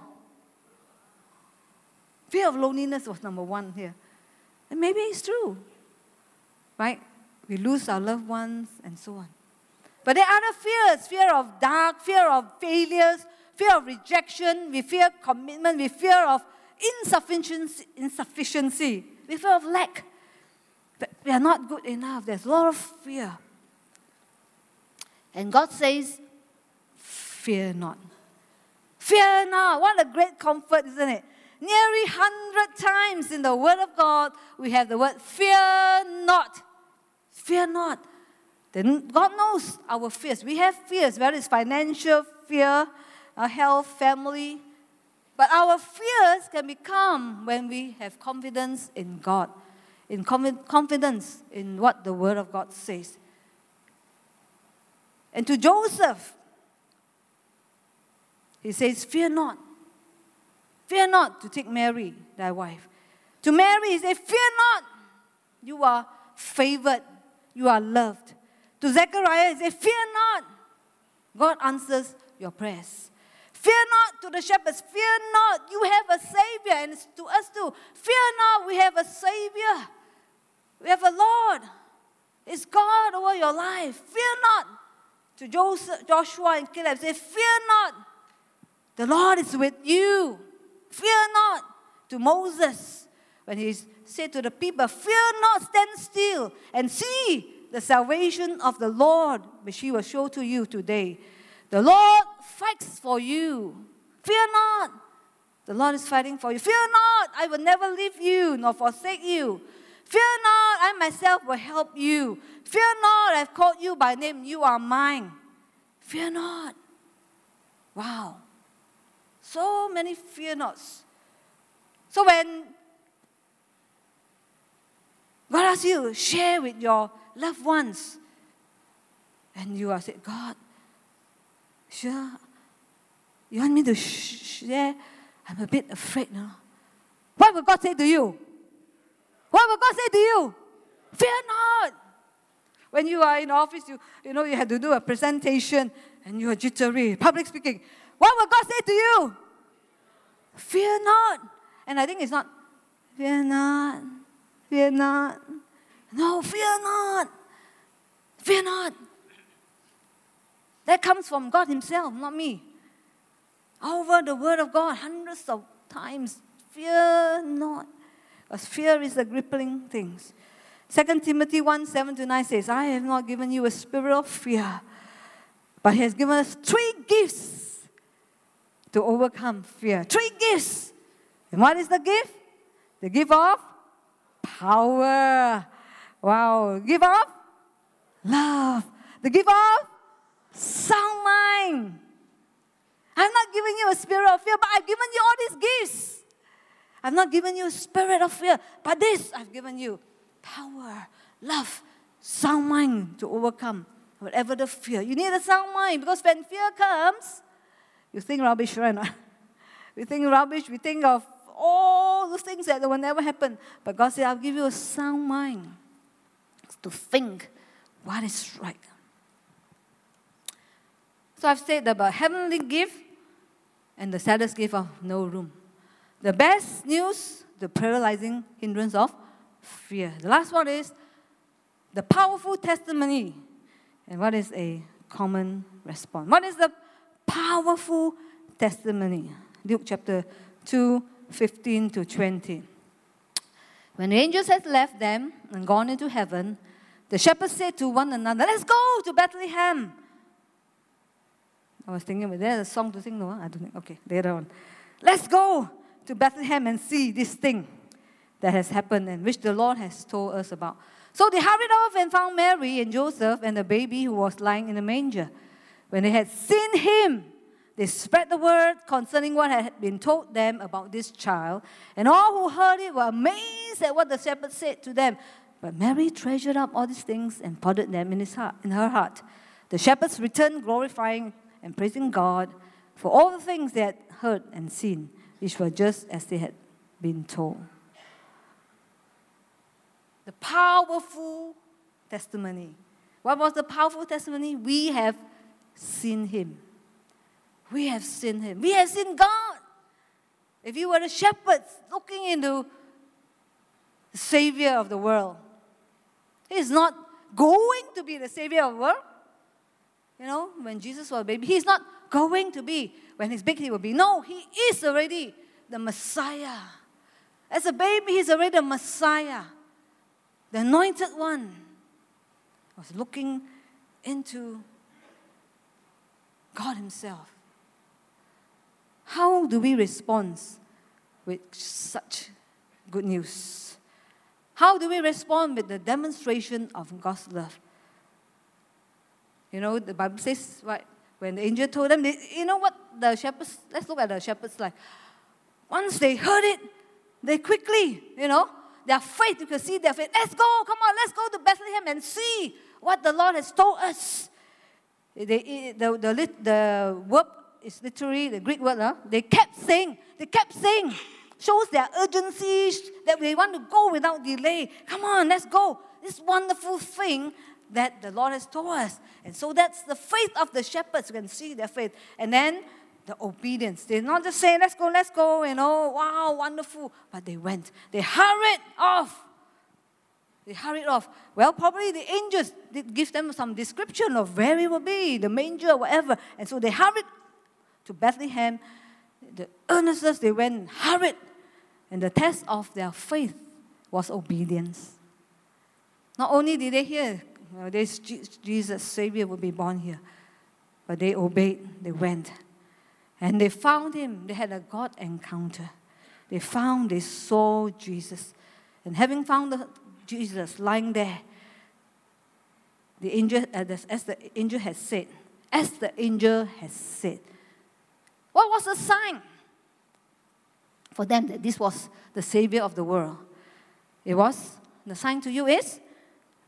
Fear of loneliness was number one here. And maybe it's true right? We lose our loved ones and so on. But there are other fears fear of dark, fear of failures, fear of rejection, we fear commitment, we fear of insufficiency, insufficiency, we fear of lack. We are not good enough. There's a lot of fear. And God says, Fear not. Fear not. What a great comfort, isn't it? Nearly 100 times in the Word of God, we have the word fear not. Fear not. Then God knows our fears. We have fears, whether it's financial fear, our health, family. But our fears can become when we have confidence in God, in confidence in what the Word of God says. And to Joseph, he says, Fear not. Fear not to take Mary, thy wife. To Mary, he says, Fear not, you are favored, you are loved. To Zechariah, he says, Fear not, God answers your prayers. Fear not to the shepherds, fear not, you have a Savior, and it's to us too. Fear not, we have a Savior. We have a Lord. It's God over your life. Fear not. To Joseph, Joshua and Caleb, say, Fear not. The Lord is with you. Fear not. To Moses, when he said to the people, Fear not, stand still and see the salvation of the Lord, which he will show to you today. The Lord fights for you. Fear not. The Lord is fighting for you. Fear not. I will never leave you nor forsake you. Fear not. I myself will help you. Fear not. I've called you by name. You are mine. Fear not. Wow. So many fear nots. So when God asks you, share with your loved ones, and you are saying, God, sure, you want me to share? I'm a bit afraid now. What will God say to you? What will God say to you? Fear not. When you are in office, you, you know you have to do a presentation and you are jittery, public speaking. What will God say to you? Fear not. And I think it's not, fear not, fear not. No, fear not. Fear not. That comes from God Himself, not me. Over the Word of God, hundreds of times. Fear not. Because fear is a crippling thing. 2 Timothy 1 7 to 9 says, I have not given you a spirit of fear, but He has given us three gifts to overcome fear. Three gifts. And what is the gift? The gift of power. Wow. Give of love. The gift of sound mind. I'm not giving you a spirit of fear, but I've given you all these gifts. I've not given you a spirit of fear, but this I've given you power, love, sound mind to overcome whatever the fear. You need a sound mind because when fear comes, you think rubbish, right? [laughs] we think rubbish, we think of all those things that will never happen. But God said, I'll give you a sound mind to think what is right. So I've said about heavenly gift and the saddest gift of no room. The best news, the paralyzing hindrance of fear. The last one is the powerful testimony. And what is a common response? What is the powerful testimony? Luke chapter 2, 15 to 20. When the angels had left them and gone into heaven, the shepherds said to one another, Let's go to Bethlehem. I was thinking, but there's a song to sing? No, I don't think. Okay, later on. Let's go to Bethlehem and see this thing that has happened and which the Lord has told us about. So they hurried off and found Mary and Joseph and the baby who was lying in the manger. When they had seen him, they spread the word concerning what had been told them about this child, and all who heard it were amazed at what the shepherds said to them. But Mary treasured up all these things and pondered them in, his heart, in her heart. The shepherds returned, glorifying and praising God for all the things they had heard and seen, which were just as they had been told. The powerful testimony. What was the powerful testimony? We have seen him. We have seen him. We have seen God. If you were the shepherds looking into the Savior of the world, He's not going to be the Savior of the world. You know, when Jesus was a baby, He's not going to be. When He's big, He will be. No, He is already the Messiah. As a baby, He's already the Messiah. The anointed one I was looking into God Himself. How do we respond with such good news? How do we respond with the demonstration of God's love? You know, the Bible says, right, when the angel told them, they, you know what the shepherds, let's look at the shepherds' life. Once they heard it, they quickly, you know, their faith, you can see their faith. Let's go, come on, let's go to Bethlehem and see what the Lord has told us. They, the, the, the word is literally the Greek word. Huh? They kept saying, they kept saying, shows their urgency that they want to go without delay. Come on, let's go. This wonderful thing that the Lord has told us. And so that's the faith of the shepherds. You can see their faith. And then the obedience. They're not just saying, let's go, let's go, you know, wow, wonderful. But they went. They hurried off. They hurried off. Well, probably the angels did give them some description of where it will be, the manger, whatever. And so they hurried to Bethlehem. The earnestness they went, hurried. And the test of their faith was obedience. Not only did they hear this Jesus, Savior, will be born here, but they obeyed, they went. And they found him. They had a God encounter. They found, they saw Jesus. And having found Jesus lying there, the angel, uh, as the angel has said, as the angel has said, what was the sign for them that this was the Savior of the world? It was, the sign to you is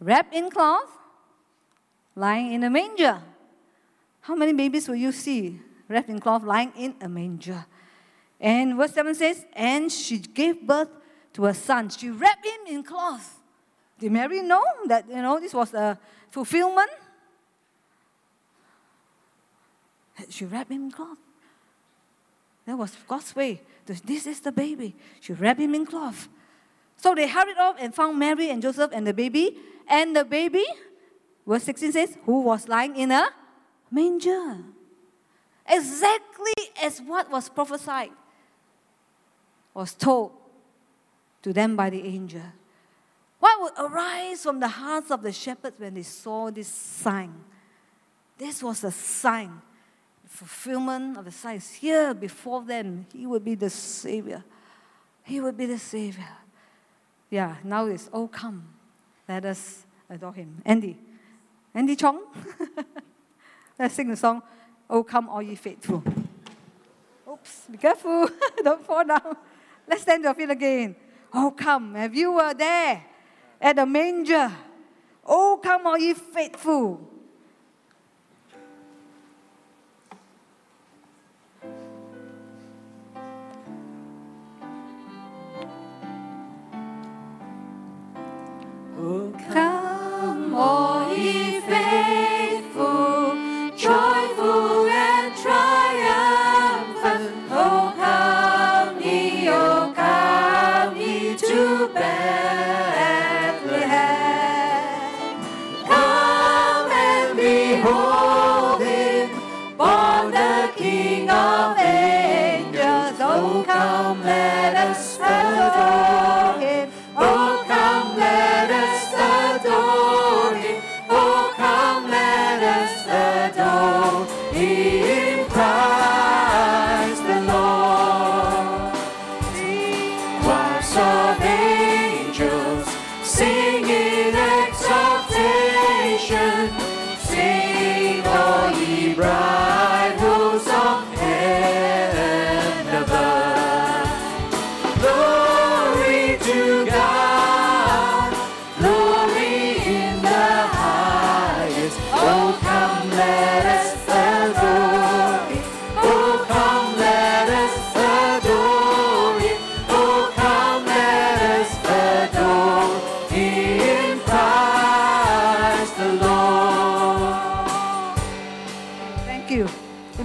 wrapped in cloth, lying in a manger. How many babies will you see wrapped in cloth, lying in a manger. And verse 7 says, And she gave birth to a son. She wrapped him in cloth. Did Mary know that, you know, this was a fulfillment? She wrapped him in cloth. That was God's way. This is the baby. She wrapped him in cloth. So they hurried off and found Mary and Joseph and the baby. And the baby, verse 16 says, who was lying in a manger exactly as what was prophesied was told to them by the angel. What would arise from the hearts of the shepherds when they saw this sign? This was a sign, the fulfillment of the signs here before them. He would be the Savior. He would be the Savior. Yeah, now it's, oh, come, let us adore Him. Andy, Andy Chong, [laughs] let's sing the song. Oh, come, all ye faithful. Oops, be careful. [laughs] Don't fall down. Let's stand to feet again. Oh, come, if you were there at the manger, oh, come, all ye faithful.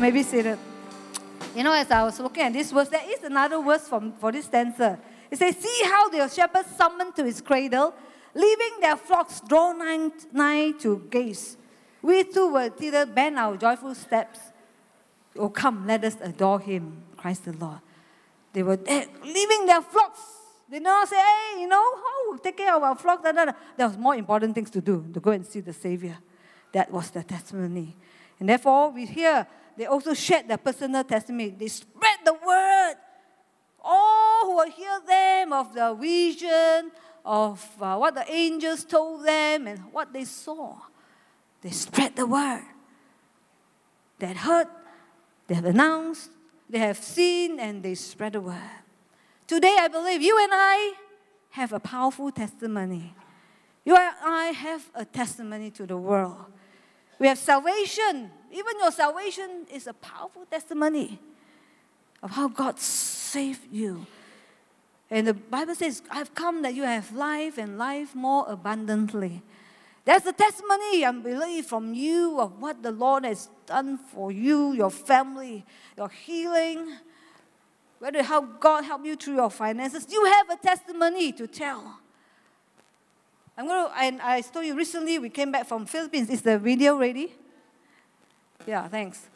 May be seated. You know, as I was looking at this verse, there is another verse from, for this stanza. It says, See how the shepherd summoned to his cradle, leaving their flocks drawn nigh, nigh to gaze. We too will thither bend our joyful steps. Oh, come, let us adore him, Christ the Lord. They were there, leaving their flocks. They did not say, hey, you know, oh, take care of our flock. Da. There was more important things to do, to go and see the Savior. That was their testimony. And therefore, we hear they also shared their personal testimony. They spread the word. All who will hear them of the vision, of uh, what the angels told them, and what they saw. They spread the word. They had heard, they have announced, they have seen, and they spread the word. Today, I believe you and I have a powerful testimony. You and I have a testimony to the world. We have salvation. Even your salvation is a powerful testimony of how God saved you. And the Bible says, I've come that you have life and life more abundantly. That's the testimony, and belief from you of what the Lord has done for you, your family, your healing, whether how God helped you through your finances. You have a testimony to tell. I'm going to, and I told you recently we came back from Philippines. Is the video ready? Yeah, thanks.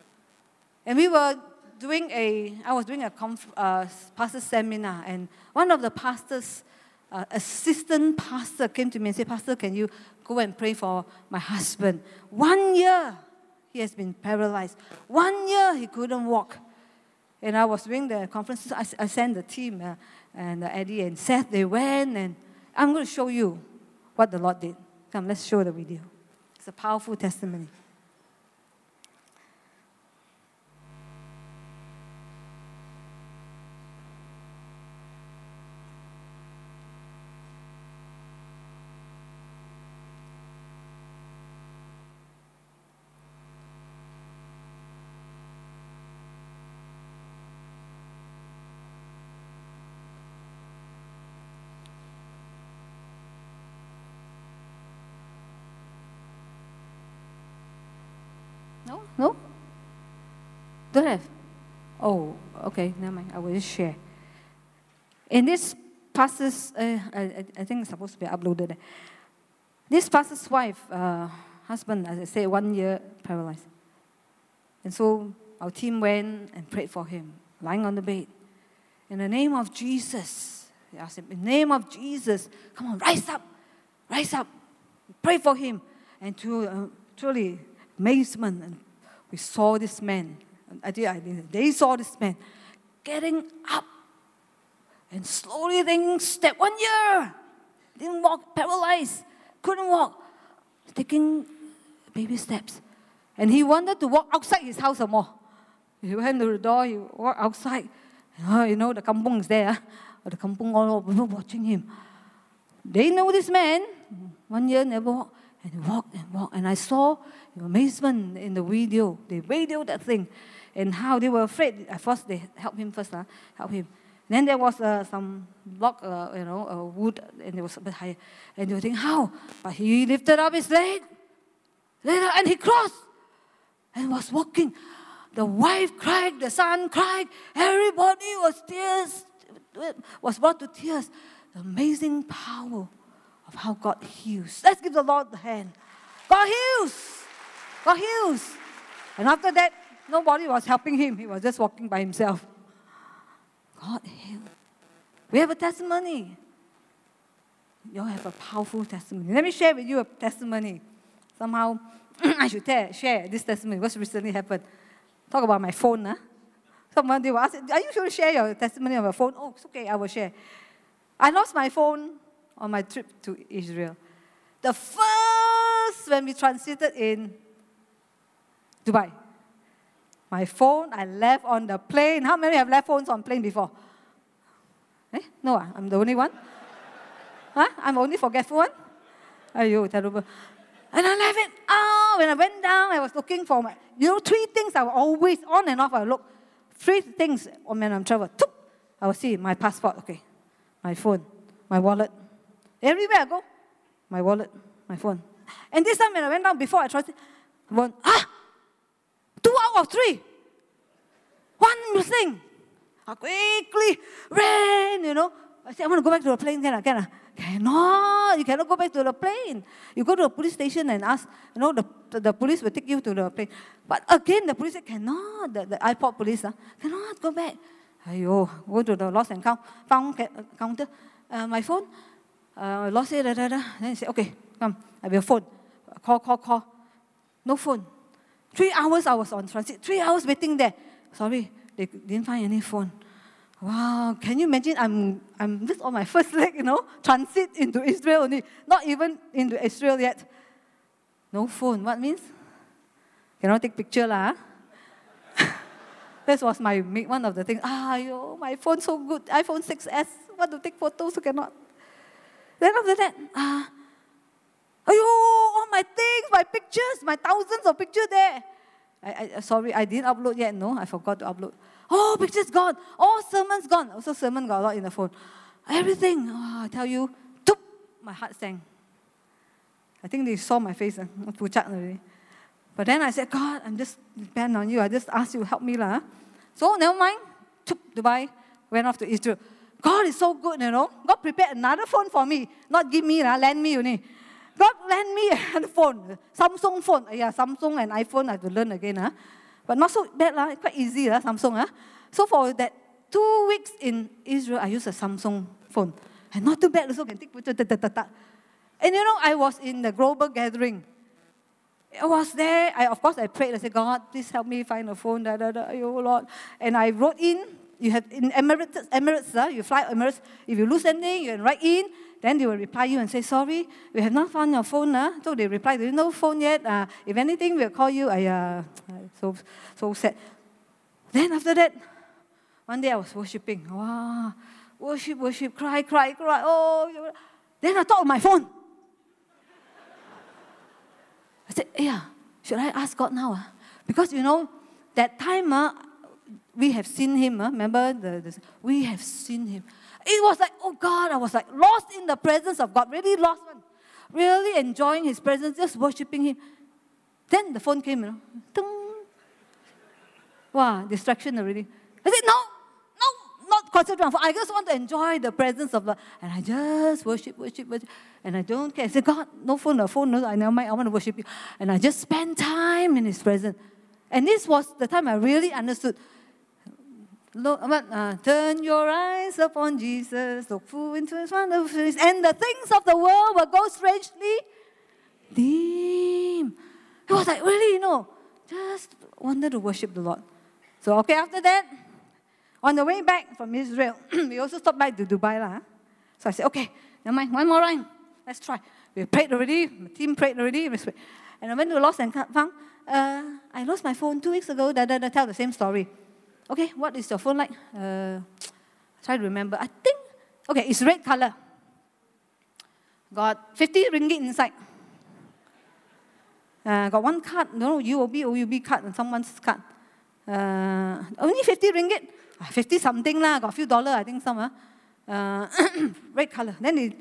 And we were doing a, I was doing a conf, uh, pastor seminar, and one of the pastors, uh, assistant pastor, came to me and said, Pastor, can you go and pray for my husband? One year he has been paralyzed. One year he couldn't walk. And I was doing the conference. I, I sent the team uh, and Eddie and Seth. They went, and I'm going to show you what the Lord did. Come, let's show the video. It's a powerful testimony. No? No? Don't have? Oh, okay, never mind. I will just share. In this pastor's, uh, I, I think it's supposed to be uploaded. This pastor's wife, uh, husband, as I said, one year paralyzed. And so our team went and prayed for him, lying on the bed. In the name of Jesus, I asked him, in the name of Jesus, come on, rise up, rise up, pray for him. And to, uh, truly, amazement, we saw this man. They saw this man getting up and slowly taking step one year. Didn't walk, paralyzed, couldn't walk, taking baby steps. And he wanted to walk outside his house some more. He went to the door, he walked outside. Uh, you know, the kampung is there. Uh, the kampung all over watching him. They know this man. One year never walked. And he walked and walked. And I saw amazement in the video. They videoed that thing. And how they were afraid. At first, they helped him first, uh, help him. Then there was uh, some block, uh, you know, uh, wood, and it was a bit higher. And were thinking, how? But he lifted up his leg, and he crossed and was walking. The wife cried, the son cried, everybody was tears, was brought to tears. The amazing power of how God heals. Let's give the Lord the hand. God heals. God heals. And after that, nobody was helping him. He was just walking by himself. God healed. We have a testimony. You have a powerful testimony. Let me share with you a testimony. Somehow, [clears throat] I should tell, share this testimony. What's recently happened? Talk about my phone. Huh? Someone they ask, Are you sure to share your testimony on your phone? Oh, it's okay, I will share. I lost my phone on my trip to Israel. The first, when we transited in Dubai, my phone I left on the plane. How many have left phones on plane before? Eh? No, ah, I'm the only one. huh? I'm only forgetful one. Ayo, terrible. And I left it. Oh, when I went down, I was looking for my, you know, three things I was always, on and off, I look. Three things when I'm traveling. I will see my passport, okay, my phone, my wallet. Everywhere I go, my wallet, my phone. And this time when I went down, before I tried, one, ah, of three. One missing. I quickly ran, you know. I said, I want to go back to the plane. Can I? Can I? Cannot. You cannot go back to the plane. You go to the police station and ask, you know, the, the, police will take you to the plane. But again, the police said, cannot. The, the airport police, uh, cannot go back. Ayo, go to the lost and found, found counter. Uh, my phone, uh, lost it, da, da, da. Then he said, okay, come, I have will phone. Call, call, call. No phone. Three hours I was on transit. Three hours waiting there. Sorry, they didn't find any phone. Wow, can you imagine? I'm, I'm just on my [laughs] first leg, you know, transit into Israel only, not even into Israel yet. No phone. What means? Cannot take picture lah. [laughs] that was my one of the things. Ah, yo, my phone so good, iPhone 6s. Want to take photos, so cannot. Then after that, ah, ayo, all my things, my pictures, my thousands of pictures there. I, I, sorry, I didn't upload yet. No, I forgot to upload. Oh, pictures gone. All sermons gone. Also, sermon got a lot in the phone. everything. Oh, I tell you, toop, my heart sank. I think they saw my face, uh, already. But then I said, God, I'm just depend on you. I just ask you to help me. lah. So never mind. Took Dubai, went off to Israel. God is so good, you know. God prepared another phone for me. Not give me, lah, lend me only. God lend me a phone, Samsung phone. Yeah, Samsung and iPhone, I have to learn again. Huh? But not so bad, lah. quite easy, lah, Samsung. Huh? So for that two weeks in Israel, I used a Samsung phone. And not too bad, also can take picture. ta, ta, ta, ta. And you know, I was in the global gathering. I was there. I, of course, I prayed. I said, God, please help me find a phone. Da, da, da, oh, Lord. And I wrote in. You have in Emirates, Emirates uh, you fly Emirates. If you lose anything, you can write in. Then they will reply you and say, sorry, we have not found your phone. Uh. So they reply, there is no phone yet. Uh, if anything, we'll call you. I, uh, so, so sad. Then after that, one day I was worshiping. Wow. Worship, worship, cry, cry, cry. Oh, then I thought my phone. I said, yeah, should I ask God now? Uh? Because, you know, that time uh, we have seen him. Uh, remember? The, the, we have seen him. It was like, oh God, I was like lost in the presence of God, really lost one. Really enjoying his presence, just worshiping him. Then the phone came, you know. Tung. Wow, distraction already. I said, no, no, not concentrate on. I just want to enjoy the presence of God. And I just worship, worship, worship. And I don't care. I said, God, no phone, no phone, no, I never mind. I want to worship you. And I just spend time in his presence. And this was the time I really understood Look, uh, turn your eyes upon Jesus, look full into his wonderful face, and the things of the world will go strangely dim. It was like, really, you know, just wanted to worship the Lord. So, okay, after that, on the way back from Israel, [clears throat] we also stopped by to Dubai. Lah. So I said, okay, never mind, one more rhyme. Let's try. We prayed already, the team prayed already. And I went to Lost and found, uh, I lost my phone two weeks ago, da, da, da, tell the same story. Okay, what is your phone like? Uh, try to remember. I think, okay, it's red color. Got 50 ringgit inside. Uh, got one card, no, UOB, OUB card, and someone's card. Uh, only 50 ringgit. Ah, 50 something lah, got a few dollars, I think some. Uh, uh, [coughs] red color. Then the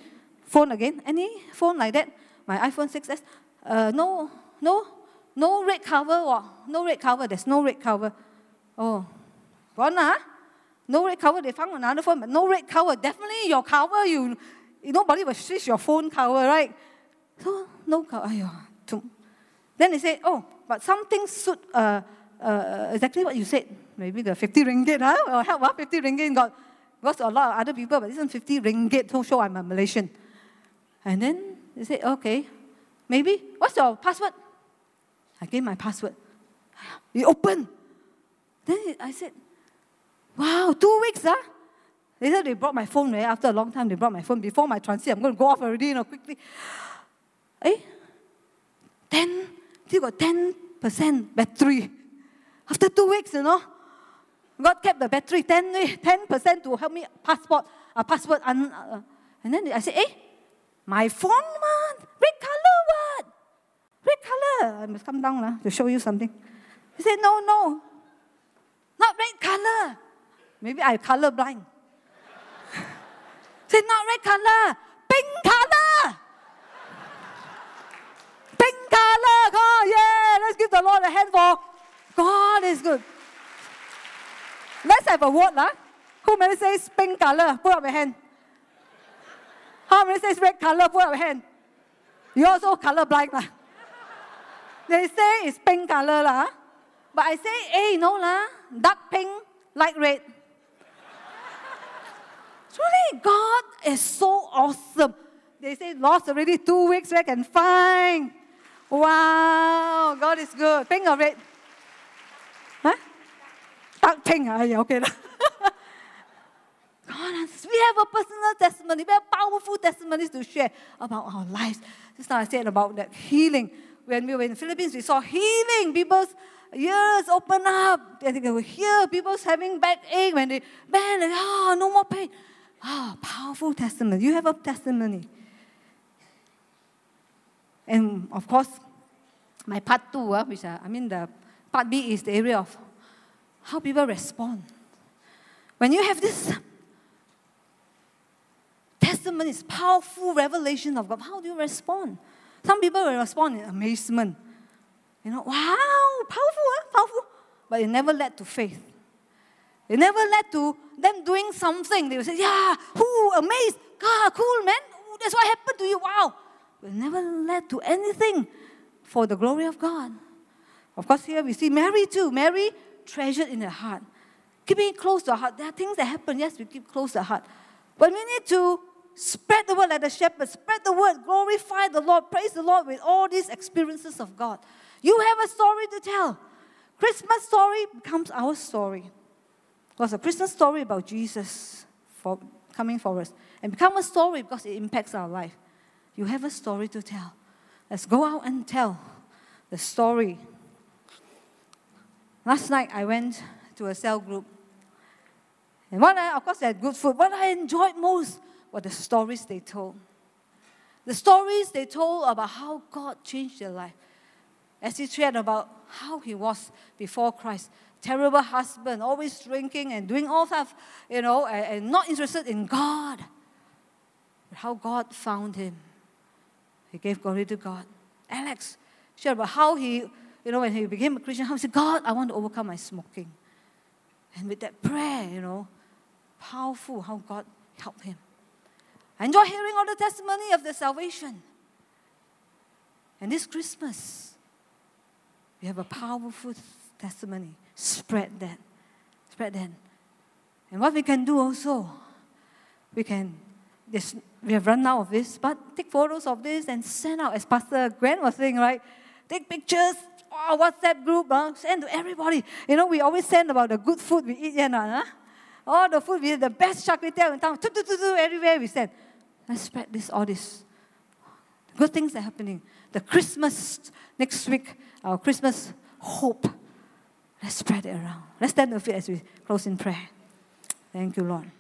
phone again. Any phone like that? My iPhone 6S. Uh, no, no, no red cover. No red cover. There's no red cover. Oh, Huh? No red cover. They found another phone, but no red cover. Definitely your cover, you, nobody will switch your phone cover, right? So, no cover. Then they say, oh, but something suit uh, uh, exactly what you said. Maybe the 50 ringgit, huh? Or help, huh? 50 ringgit got, got a lot of other people, but this is 50 ringgit to show I'm a Malaysian. And then they say, okay, maybe, what's your password? I gave my password. You open. Then I said, Wow, two weeks, huh? Later they brought my phone, right? After a long time, they brought my phone. Before my transit, I'm going to go off already, you know, quickly. Eh? 10, still got 10% battery. After two weeks, you know. God kept the battery 10, 10% to help me passport, uh, password. Un, uh, and then I said, eh, my phone, man, red color, what? Red color. I must come down uh, to show you something. He said, no, no, not red color. Maybe I color blind. [laughs] Say not red color, pink color. Pink color. God, yeah. Let's give the Lord a hand for God is good. Let's have a vote, lah. Who many says pink color? Put up your hand. How many says red color? Put up your hand. You also color blind, lah. They say it's pink color, lah. But I say, hey, no, lah. Dark pink, light red. Truly, God is so awesome. They say lost already two weeks back and fine. Wow, God is good. Pink or red? Huh? Dark pink. Ah, yeah, okay. [laughs] God, we have a personal testimony. We have powerful testimonies to share about our lives. Just now I said about that healing. When we were in Philippines, we saw healing. People's ears open up. They will hear people's having backache when they bend, and, oh, no more pain. Ah, powerful testimony. You have a testimony. And of course, my part two, uh, which uh, I mean the part B is the area of how people respond. When you have this testimonies, powerful revelation of God. How do you respond? Some people will respond in amazement. You know, wow, powerful, huh? powerful. But it never led to faith. It never led to them doing something. They will say, yeah, who, amazed. God, cool, man. Ooh, that's what happened to you. Wow. But it never led to anything for the glory of God. Of course, here we see Mary too. Mary treasured in her heart. Keeping it close to her heart. There are things that happen, yes, we keep close to her heart. But we need to spread the word like the shepherd, spread the word, glorify the Lord, praise the Lord with all these experiences of God. You have a story to tell. Christmas story becomes our story. Because a Christmas story about Jesus for, coming for us and become a story because it impacts our life. You have a story to tell. Let's go out and tell the story. Last night I went to a cell group. And what I, of course, they had good food. What I enjoyed most were the stories they told. The stories they told about how God changed their life. As he shared about how he was before Christ. Terrible husband, always drinking and doing all stuff, you know, and, and not interested in God. But how God found him. He gave glory to God. Alex shared about how he, you know, when he became a Christian, how he said, God, I want to overcome my smoking. And with that prayer, you know, powerful how God helped him. I enjoy hearing all the testimony of the salvation. And this Christmas, we have a powerful testimony. Spread that. Spread that. And what we can do also, we can, this, we have run out of this, but take photos of this and send out, as Pastor Grant was saying, right? Take pictures, oh, WhatsApp group, uh, send to everybody. You know, we always send about the good food we eat, yeah, huh? all the food we eat, the best char kway teow in town, everywhere we send. Let's spread this, all this. Good things are happening. The Christmas next week, our Christmas hope. Let's spread it around. Let's stand to feet as we close in prayer. Thank you, Lord.